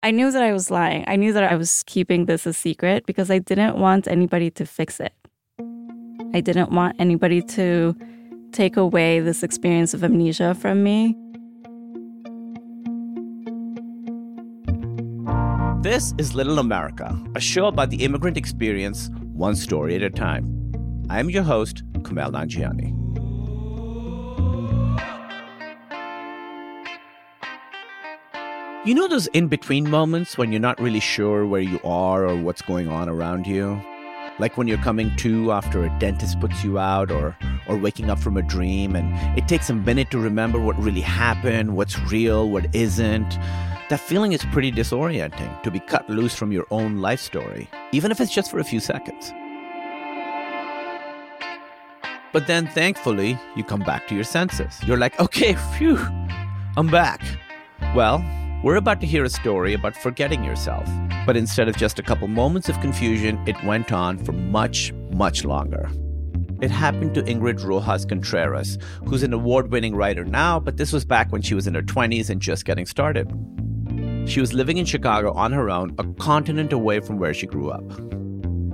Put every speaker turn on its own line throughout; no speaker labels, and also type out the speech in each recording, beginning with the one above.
I knew that I was lying. I knew that I was keeping this a secret because I didn't want anybody to fix it. I didn't want anybody to take away this experience of amnesia from me.
This is Little America, a show about the immigrant experience, one story at a time. I am your host, Kumail Nanjiani. You know those in between moments when you're not really sure where you are or what's going on around you? Like when you're coming to after a dentist puts you out or or waking up from a dream and it takes a minute to remember what really happened, what's real, what isn't. That feeling is pretty disorienting to be cut loose from your own life story, even if it's just for a few seconds. But then thankfully, you come back to your senses. You're like, okay, phew, I'm back. Well, we're about to hear a story about forgetting yourself. But instead of just a couple moments of confusion, it went on for much, much longer. It happened to Ingrid Rojas Contreras, who's an award winning writer now, but this was back when she was in her 20s and just getting started. She was living in Chicago on her own, a continent away from where she grew up.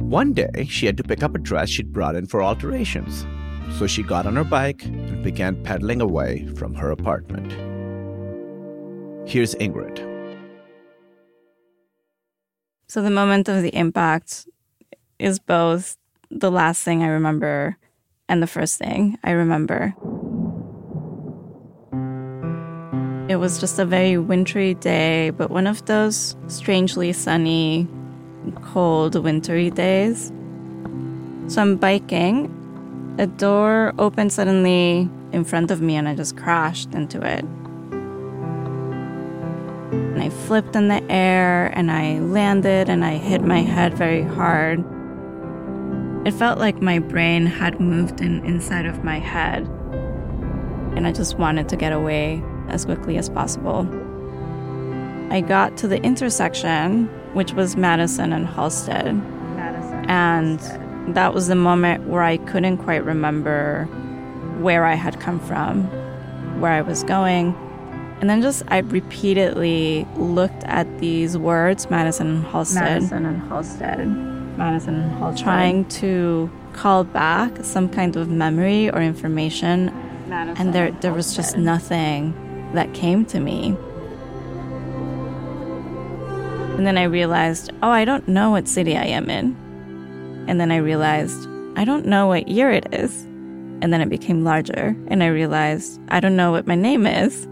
One day, she had to pick up a dress she'd brought in for alterations. So she got on her bike and began pedaling away from her apartment. Here's Ingrid.
So the moment of the impact is both the last thing I remember and the first thing I remember. It was just a very wintry day, but one of those strangely sunny, cold, wintry days. So I'm biking. A door opened suddenly in front of me, and I just crashed into it. I flipped in the air and I landed and I hit my head very hard. It felt like my brain had moved in inside of my head. And I just wanted to get away as quickly as possible. I got to the intersection, which was Madison and Halsted. Madison and Halsted. that was the moment where I couldn't quite remember where I had come from, where I was going. And then just I repeatedly looked at these words, Madison and Halsted.
Madison and Halsted.
Madison and Halsted. Trying to call back some kind of memory or information. Madison and there there was just nothing that came to me. And then I realized, oh, I don't know what city I am in. And then I realized, I don't know what year it is. And then it became larger. And I realized, I don't know what my name is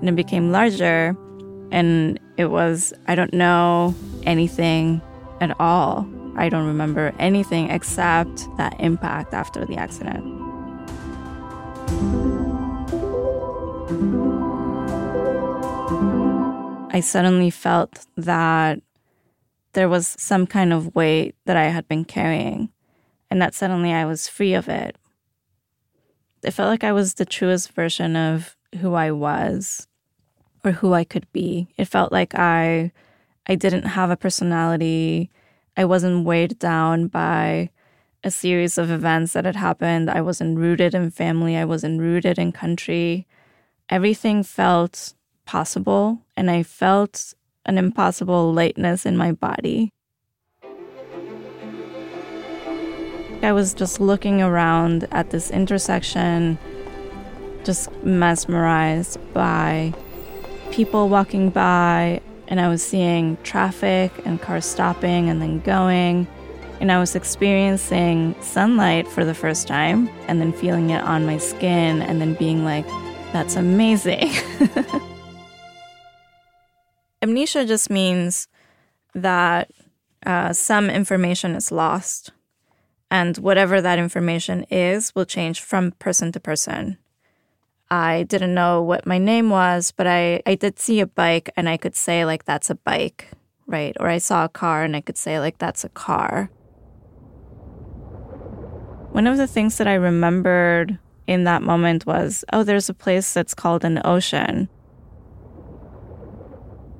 and it became larger. And it was, I don't know anything at all. I don't remember anything except that impact after the accident. I suddenly felt that there was some kind of weight that I had been carrying, and that suddenly I was free of it. It felt like I was the truest version of who I was or who I could be. It felt like I I didn't have a personality. I wasn't weighed down by a series of events that had happened. I wasn't rooted in family. I wasn't rooted in country. Everything felt possible, and I felt an impossible lightness in my body. I was just looking around at this intersection, just mesmerized by people walking by, and I was seeing traffic and cars stopping and then going. And I was experiencing sunlight for the first time and then feeling it on my skin and then being like, that's amazing. Amnesia just means that uh, some information is lost, and whatever that information is will change from person to person. I didn't know what my name was, but I, I did see a bike and I could say, like, that's a bike, right? Or I saw a car and I could say, like, that's a car. One of the things that I remembered in that moment was, oh, there's a place that's called an ocean.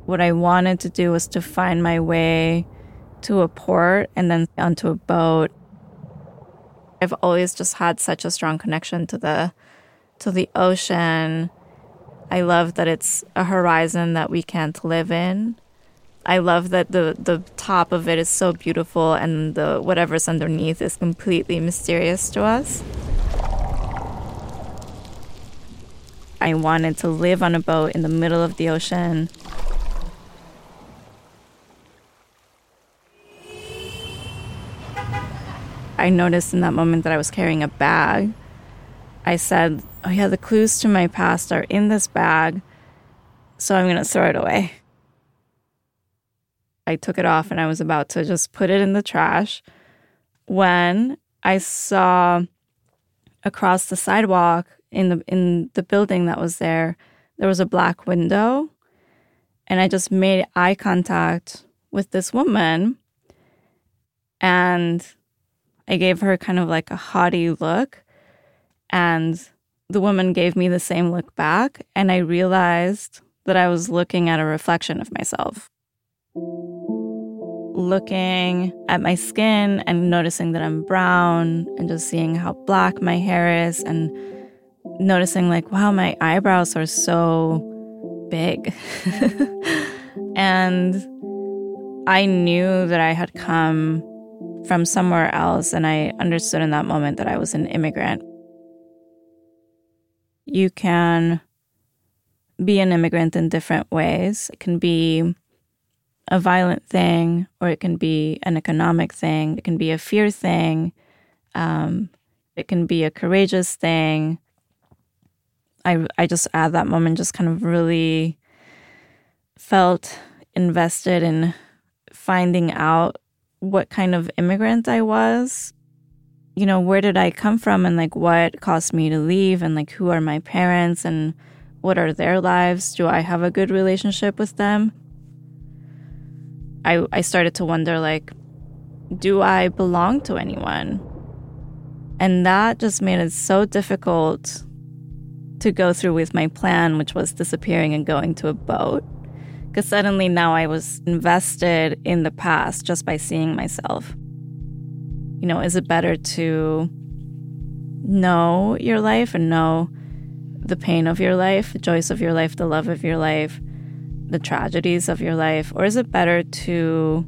What I wanted to do was to find my way to a port and then onto a boat. I've always just had such a strong connection to the to the ocean. I love that it's a horizon that we can't live in. I love that the the top of it is so beautiful and the whatever's underneath is completely mysterious to us. I wanted to live on a boat in the middle of the ocean. I noticed in that moment that I was carrying a bag. I said, Oh, yeah, the clues to my past are in this bag, so I'm going to throw it away. I took it off and I was about to just put it in the trash when I saw across the sidewalk in the in the building that was there there was a black window and I just made eye contact with this woman and I gave her kind of like a haughty look and the woman gave me the same look back and I realized that I was looking at a reflection of myself looking at my skin and noticing that I'm brown and just seeing how black my hair is and noticing, like, wow, my eyebrows are so big. and I knew that I had come from somewhere else, and I understood in that moment that I was an immigrant. You can be an immigrant in different ways. It can be a violent thing, or it can be an economic thing. It can be a fear thing. Um, it can be a courageous thing. I I just at that moment just kind of really felt invested in finding out what kind of immigrant I was. You know, where did I come from and like what caused me to leave and like who are my parents and what are their lives? Do I have a good relationship with them? I, I started to wonder like, do I belong to anyone? And that just made it so difficult to go through with my plan, which was disappearing and going to a boat. Because suddenly now I was invested in the past just by seeing myself. You know, is it better to know your life and know the pain of your life, the joys of your life, the love of your life, the tragedies of your life, or is it better to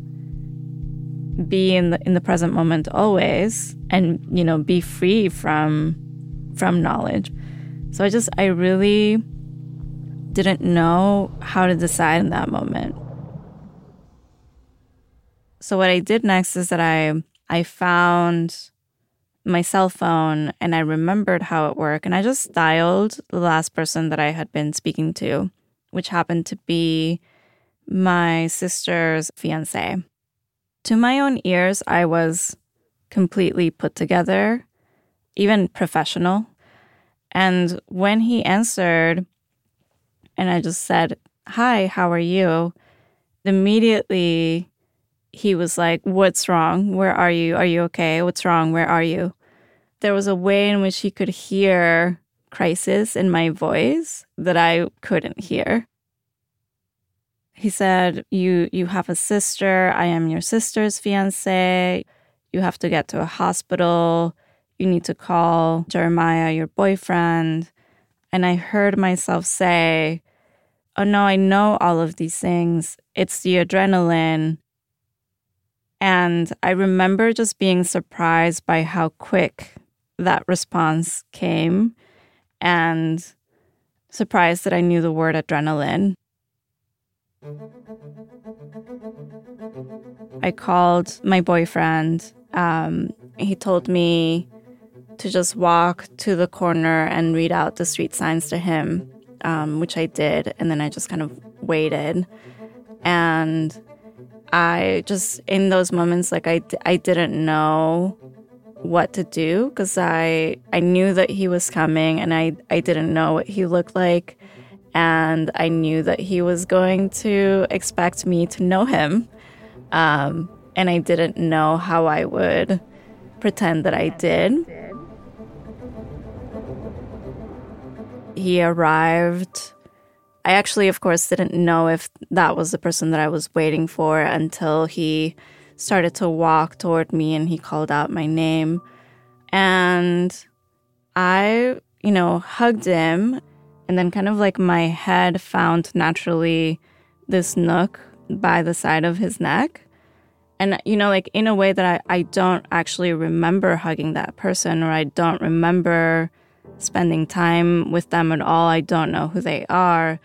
be in the in the present moment always and you know be free from from knowledge? So I just I really didn't know how to decide in that moment. So what I did next is that I I found my cell phone and I remembered how it worked and I just dialed the last person that I had been speaking to which happened to be my sister's fiance. To my own ears, I was completely put together, even professional. And when he answered, and I just said, Hi, how are you? Immediately, he was like, What's wrong? Where are you? Are you okay? What's wrong? Where are you? There was a way in which he could hear crisis in my voice that I couldn't hear. He said, "You you have a sister. I am your sister's fiance. You have to get to a hospital. You need to call Jeremiah, your boyfriend." And I heard myself say, "Oh no, I know all of these things. It's the adrenaline." And I remember just being surprised by how quick that response came and surprised that I knew the word adrenaline. I called my boyfriend. Um, he told me to just walk to the corner and read out the street signs to him, um, which I did. And then I just kind of waited. And I just, in those moments, like I, I didn't know what to do because I I knew that he was coming and I I didn't know what he looked like and I knew that he was going to expect me to know him um, and I didn't know how I would pretend that I did. He arrived. I actually, of course, didn't know if that was the person that I was waiting for until he started to walk toward me and he called out my name. And I, you know, hugged him. And then, kind of like my head found naturally this nook by the side of his neck. And, you know, like in a way that I, I don't actually remember hugging that person or I don't remember spending time with them at all. I don't know who they are.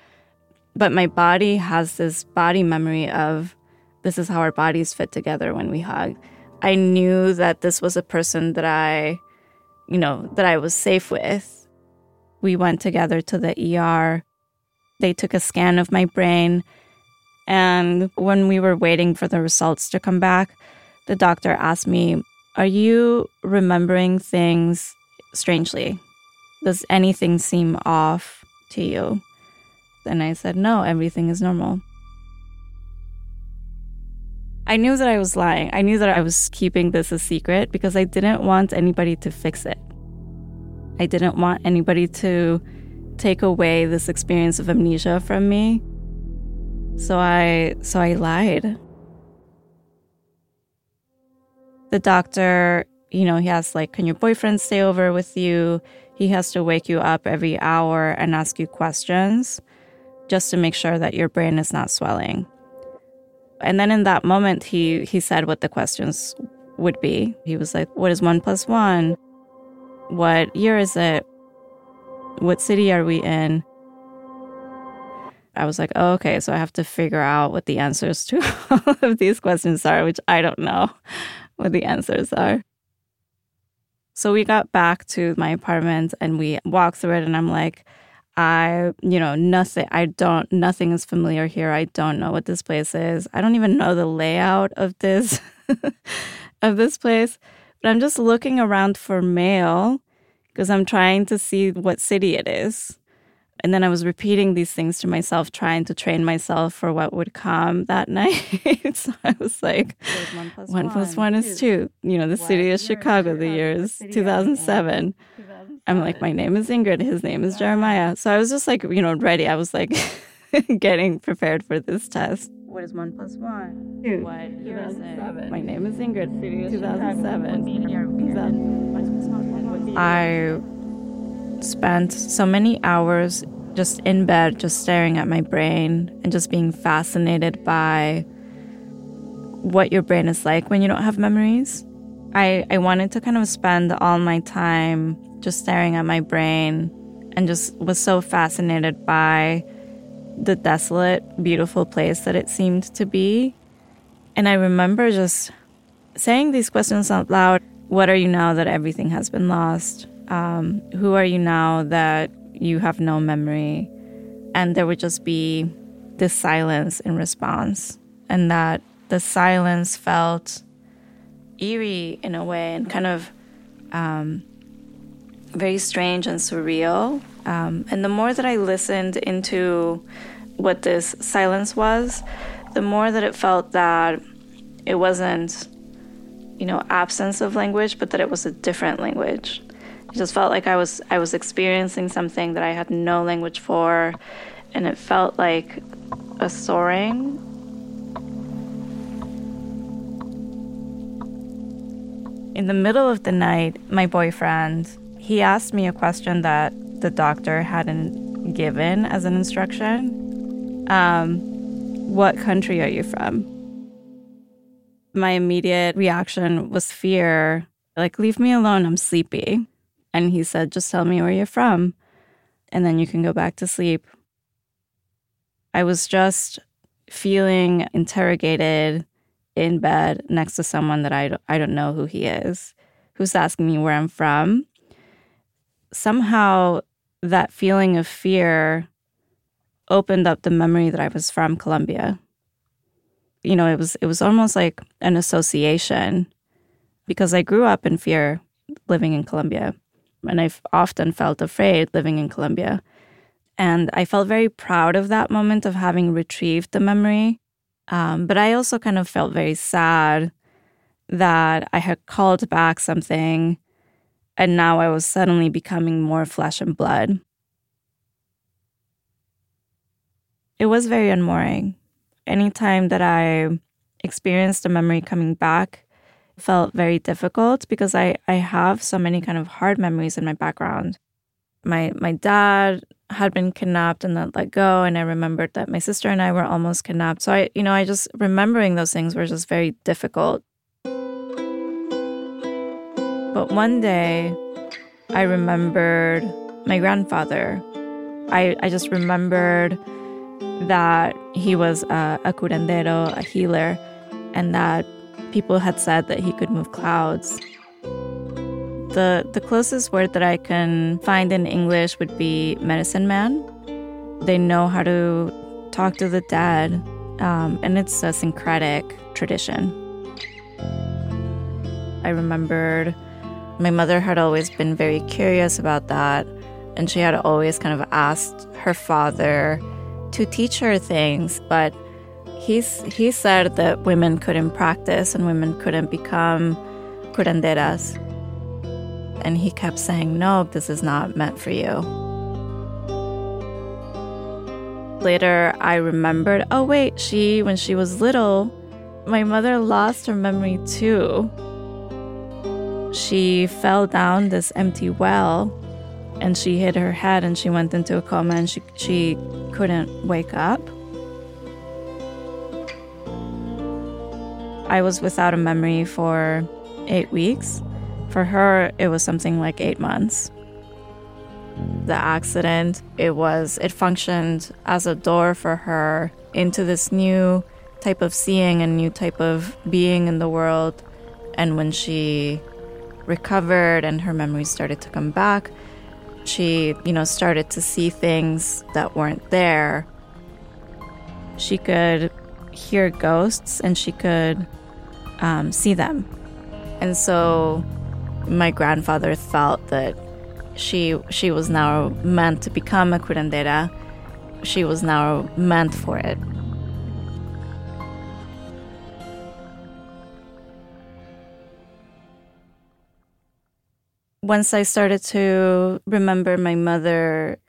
But my body has this body memory of this is how our bodies fit together when we hug. I knew that this was a person that I, you know, that I was safe with. We went together to the ER. They took a scan of my brain. And when we were waiting for the results to come back, the doctor asked me, Are you remembering things strangely? Does anything seem off to you? And I said, No, everything is normal. I knew that I was lying. I knew that I was keeping this a secret because I didn't want anybody to fix it. I didn't want anybody to take away this experience of amnesia from me. So I so I lied. The doctor, you know, he asked like, "Can your boyfriend stay over with you?" He has to wake you up every hour and ask you questions just to make sure that your brain is not swelling. And then in that moment, he, he said what the questions would be. He was like, What is one plus one? What year is it? What city are we in? I was like, oh, okay, so I have to figure out what the answers to all of these questions are, which I don't know what the answers are. So we got back to my apartment and we walked through it, and I'm like, I, you know, nothing, I don't, nothing is familiar here. I don't know what this place is. I don't even know the layout of this, of this place. But I'm just looking around for mail because I'm trying to see what city it is. And then I was repeating these things to myself, trying to train myself for what would come that night. so I was like, one plus one, one, plus one is two. You know, the city is Chicago, the year is 2007. I'm like, my name is Ingrid, his name is Jeremiah. So I was just like, you know, ready. I was like getting prepared for this test. What is one plus one? Two. What year is it? My name is Ingrid. City is 2007. I spent so many hours just in bed, just staring at my brain and just being fascinated by what your brain is like when you don't have memories. I, I wanted to kind of spend all my time just staring at my brain and just was so fascinated by the desolate, beautiful place that it seemed to be. And I remember just saying these questions out loud What are you now that everything has been lost? Um, who are you now that you have no memory? And there would just be this silence in response, and that the silence felt eerie in a way and kind of um, very strange and surreal. Um, and the more that I listened into what this silence was, the more that it felt that it wasn't, you know, absence of language, but that it was a different language. It just felt like I was I was experiencing something that I had no language for, and it felt like a soaring. In the middle of the night, my boyfriend he asked me a question that the doctor hadn't given as an instruction. Um, what country are you from? My immediate reaction was fear, like, leave me alone, I'm sleepy. And he said, just tell me where you're from, and then you can go back to sleep. I was just feeling interrogated in bed next to someone that I don't, I don't know who he is, who's asking me where I'm from somehow that feeling of fear opened up the memory that I was from Colombia. You know, it was it was almost like an association because I grew up in fear living in Colombia and I've often felt afraid living in Colombia. And I felt very proud of that moment of having retrieved the memory. Um, but I also kind of felt very sad that I had called back something and now I was suddenly becoming more flesh and blood. It was very unmooring. Anytime that I experienced a memory coming back, felt very difficult because I, I have so many kind of hard memories in my background. My my dad had been kidnapped and then let go. And I remembered that my sister and I were almost kidnapped. So I, you know, I just remembering those things were just very difficult. But one day I remembered my grandfather. I, I just remembered that he was a, a curandero, a healer, and that people had said that he could move clouds. The, the closest word that I can find in English would be medicine man. They know how to talk to the dead, um, and it's a syncretic tradition. I remembered my mother had always been very curious about that, and she had always kind of asked her father to teach her things, but he's, he said that women couldn't practice and women couldn't become curanderas. And he kept saying, No, this is not meant for you. Later, I remembered, oh, wait, she, when she was little, my mother lost her memory too. She fell down this empty well and she hit her head and she went into a coma and she, she couldn't wake up. I was without a memory for eight weeks. For her, it was something like eight months. The accident, it was, it functioned as a door for her into this new type of seeing and new type of being in the world. And when she recovered and her memories started to come back, she, you know, started to see things that weren't there. She could hear ghosts and she could um, see them. And so my grandfather felt that she she was now meant to become a curandera. She was now meant for it. once I started to remember my mother,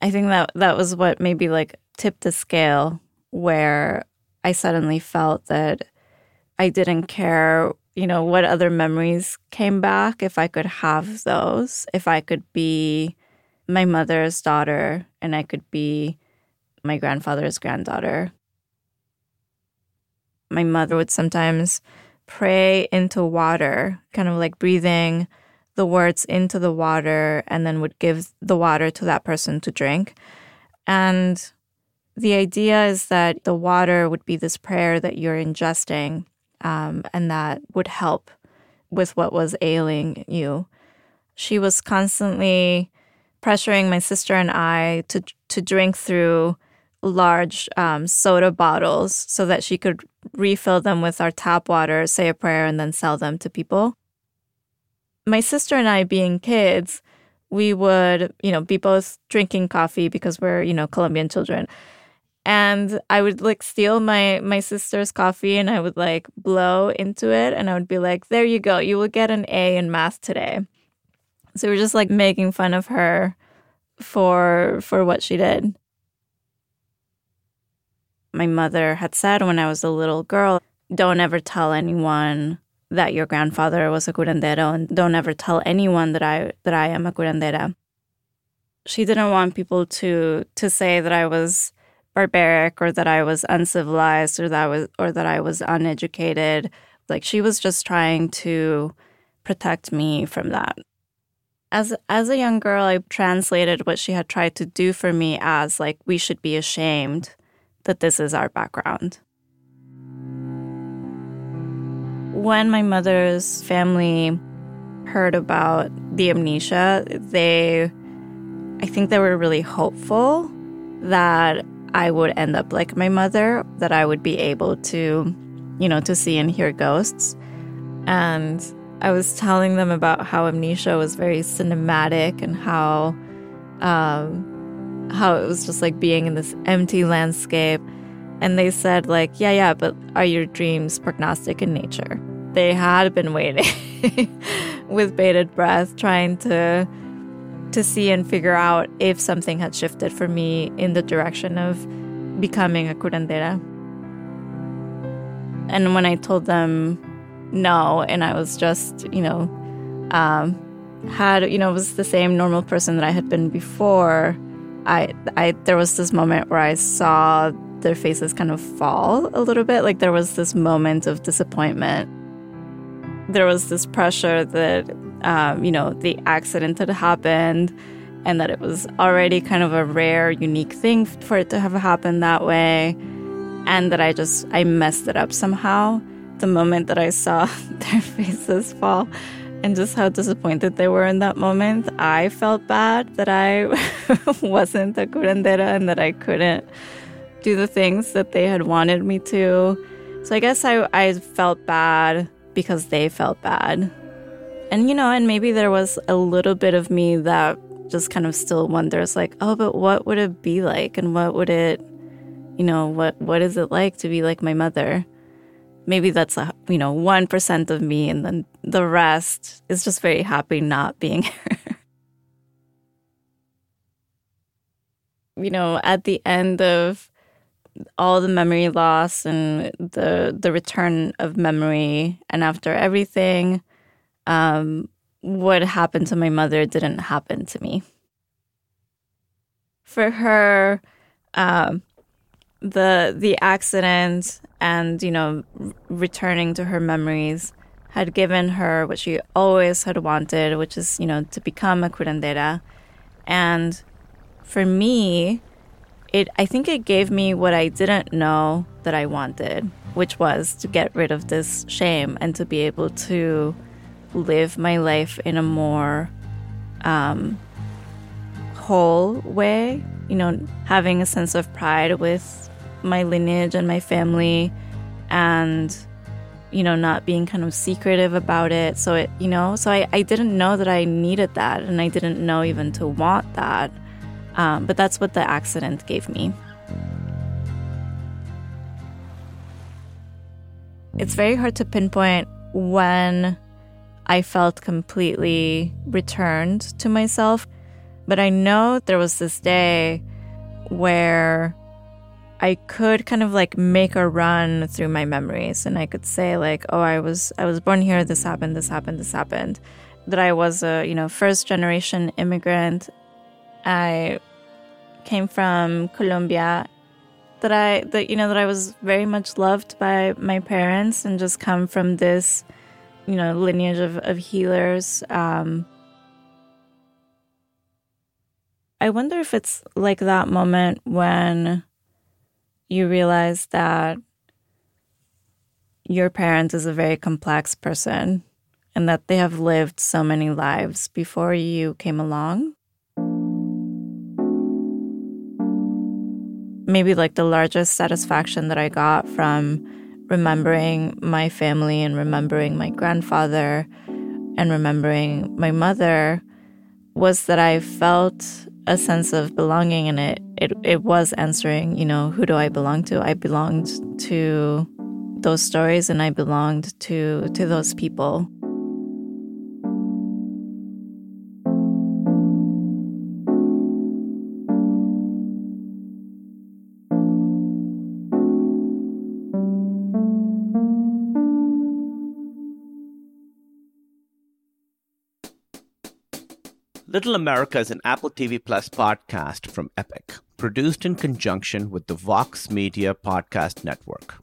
I think that that was what maybe like tipped the scale where I suddenly felt that I didn't care, you know, what other memories came back if I could have those, if I could be my mother's daughter and I could be my grandfather's granddaughter. My mother would sometimes pray into water, kind of like breathing the words into the water and then would give the water to that person to drink. And the idea is that the water would be this prayer that you're ingesting um, and that would help with what was ailing you. She was constantly pressuring my sister and I to to drink through large um, soda bottles so that she could refill them with our tap water, say a prayer, and then sell them to people my sister and I being kids, we would, you know, be both drinking coffee because we're, you know, Colombian children. And I would like steal my my sister's coffee and I would like blow into it and I would be like, "There you go. You will get an A in math today." So we are just like making fun of her for for what she did. My mother had said when I was a little girl, "Don't ever tell anyone that your grandfather was a curandero and don't ever tell anyone that I that I am a curandera. She didn't want people to to say that I was barbaric or that I was uncivilized or that I was or that I was uneducated. Like she was just trying to protect me from that. As as a young girl, I translated what she had tried to do for me as like we should be ashamed that this is our background. When my mother's family heard about the amnesia, they, I think they were really hopeful that I would end up like my mother, that I would be able to, you know, to see and hear ghosts. And I was telling them about how amnesia was very cinematic and how, um, how it was just like being in this empty landscape. And they said, like, yeah, yeah, but are your dreams prognostic in nature? they had been waiting with bated breath, trying to to see and figure out if something had shifted for me in the direction of becoming a curandera. And when I told them no, and I was just, you know, um, had, you know, was the same normal person that I had been before, I, I, there was this moment where I saw their faces kind of fall a little bit. Like there was this moment of disappointment. There was this pressure that, um, you know, the accident had happened and that it was already kind of a rare, unique thing for it to have happened that way. And that I just, I messed it up somehow. The moment that I saw their faces fall and just how disappointed they were in that moment, I felt bad that I wasn't a curandera and that I couldn't do the things that they had wanted me to. So I guess I, I felt bad because they felt bad. And, you know, and maybe there was a little bit of me that just kind of still wonders, like, oh, but what would it be like? And what would it, you know, what what is it like to be like my mother? Maybe that's a, you know, 1% of me. And then the rest is just very happy not being you know, at the end of all the memory loss and the the return of memory and after everything um, what happened to my mother didn't happen to me. For her um, the the accident and you know returning to her memories had given her what she always had wanted which is you know to become a curandera. And for me it I think it gave me what I didn't know that I wanted, which was to get rid of this shame and to be able to live my life in a more um, whole way. You know, having a sense of pride with my lineage and my family, and you know, not being kind of secretive about it. So it, you know, so I, I didn't know that I needed that, and I didn't know even to want that. Um, but that's what the accident gave me. It's very hard to pinpoint when I felt completely returned to myself, but I know there was this day where I could kind of like make a run through my memories. And I could say like, oh, I was I was born here, this happened, this happened, this happened. That I was a, you know, first generation immigrant. I came from Colombia. That I that you know that I was very much loved by my parents and just come from this you know lineage of, of healers. Um, I wonder if it's like that moment when you realize that your parent is a very complex person and that they have lived so many lives before you came along. Maybe like the largest satisfaction that I got from remembering my family and remembering my grandfather and remembering my mother was that I felt a sense of belonging and it, it it was answering, you know, who do I belong to? I belonged to those stories and I belonged to to those people.
Little America is an Apple TV Plus podcast from Epic, produced in conjunction with the Vox Media Podcast Network.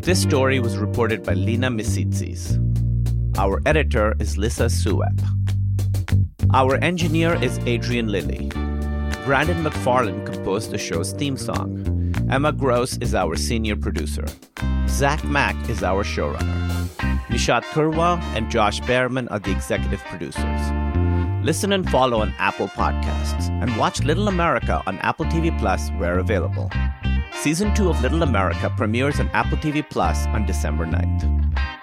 This story was reported by Lina Misitzis. Our editor is Lisa Suep. Our engineer is Adrian Lilly. Brandon McFarland composed the show's theme song. Emma Gross is our senior producer. Zach Mack is our showrunner. Nishat Kurwa and Josh Behrman are the executive producers. Listen and follow on Apple Podcasts and watch Little America on Apple TV Plus where available. Season 2 of Little America premieres on Apple TV Plus on December 9th.